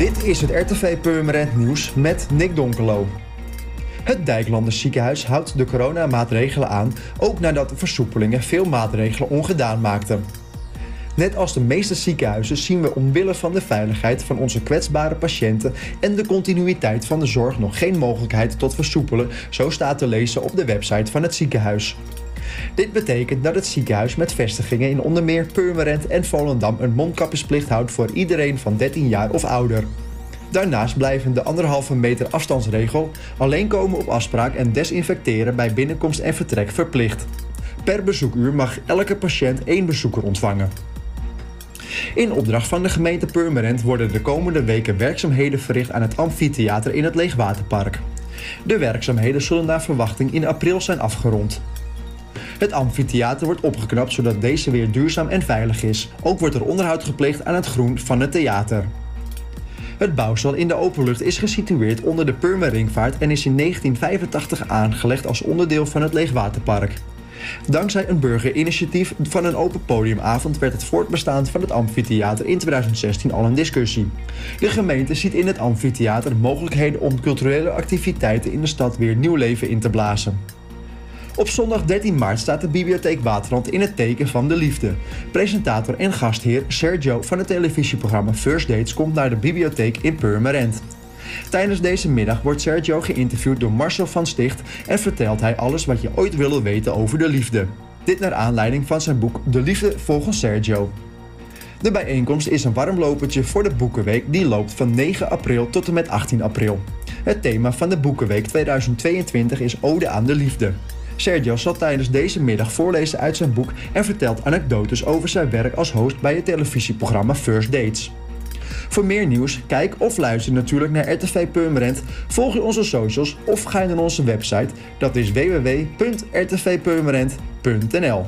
Dit is het RTV Purmerend Nieuws met Nick Donkelo. Het Dijklanders ziekenhuis houdt de coronamaatregelen aan, ook nadat versoepelingen veel maatregelen ongedaan maakten. Net als de meeste ziekenhuizen zien we omwille van de veiligheid van onze kwetsbare patiënten en de continuïteit van de zorg nog geen mogelijkheid tot versoepelen, zo staat te lezen op de website van het ziekenhuis. Dit betekent dat het ziekenhuis met vestigingen in onder meer Purmerend en Volendam een mondkapjesplicht houdt voor iedereen van 13 jaar of ouder. Daarnaast blijven de anderhalve meter afstandsregel, alleen komen op afspraak en desinfecteren bij binnenkomst en vertrek verplicht. Per bezoekuur mag elke patiënt één bezoeker ontvangen. In opdracht van de gemeente Purmerend worden de komende weken werkzaamheden verricht aan het amfitheater in het Leegwaterpark. De werkzaamheden zullen naar verwachting in april zijn afgerond. Het amfitheater wordt opgeknapt zodat deze weer duurzaam en veilig is. Ook wordt er onderhoud gepleegd aan het groen van het theater. Het bouwstel in de openlucht is gesitueerd onder de Purmerringvaart en is in 1985 aangelegd als onderdeel van het Leegwaterpark. Dankzij een burgerinitiatief van een open podiumavond werd het voortbestaan van het amfitheater in 2016 al een discussie. De gemeente ziet in het amfitheater mogelijkheden om culturele activiteiten in de stad weer nieuw leven in te blazen. Op zondag 13 maart staat de Bibliotheek Waterland in het teken van de liefde. Presentator en gastheer Sergio van het televisieprogramma First Dates komt naar de bibliotheek in Purmerend. Tijdens deze middag wordt Sergio geïnterviewd door Marcel van Sticht en vertelt hij alles wat je ooit wilde weten over de liefde. Dit naar aanleiding van zijn boek De Liefde volgens Sergio. De bijeenkomst is een warmlopertje voor de Boekenweek die loopt van 9 april tot en met 18 april. Het thema van de Boekenweek 2022 is Ode aan de Liefde. Sergio zal tijdens deze middag voorlezen uit zijn boek en vertelt anekdotes over zijn werk als host bij het televisieprogramma First Dates. Voor meer nieuws, kijk of luister natuurlijk naar RTV Purmerend, volg je onze socials of ga naar onze website, dat is www.rtvpurmerend.nl.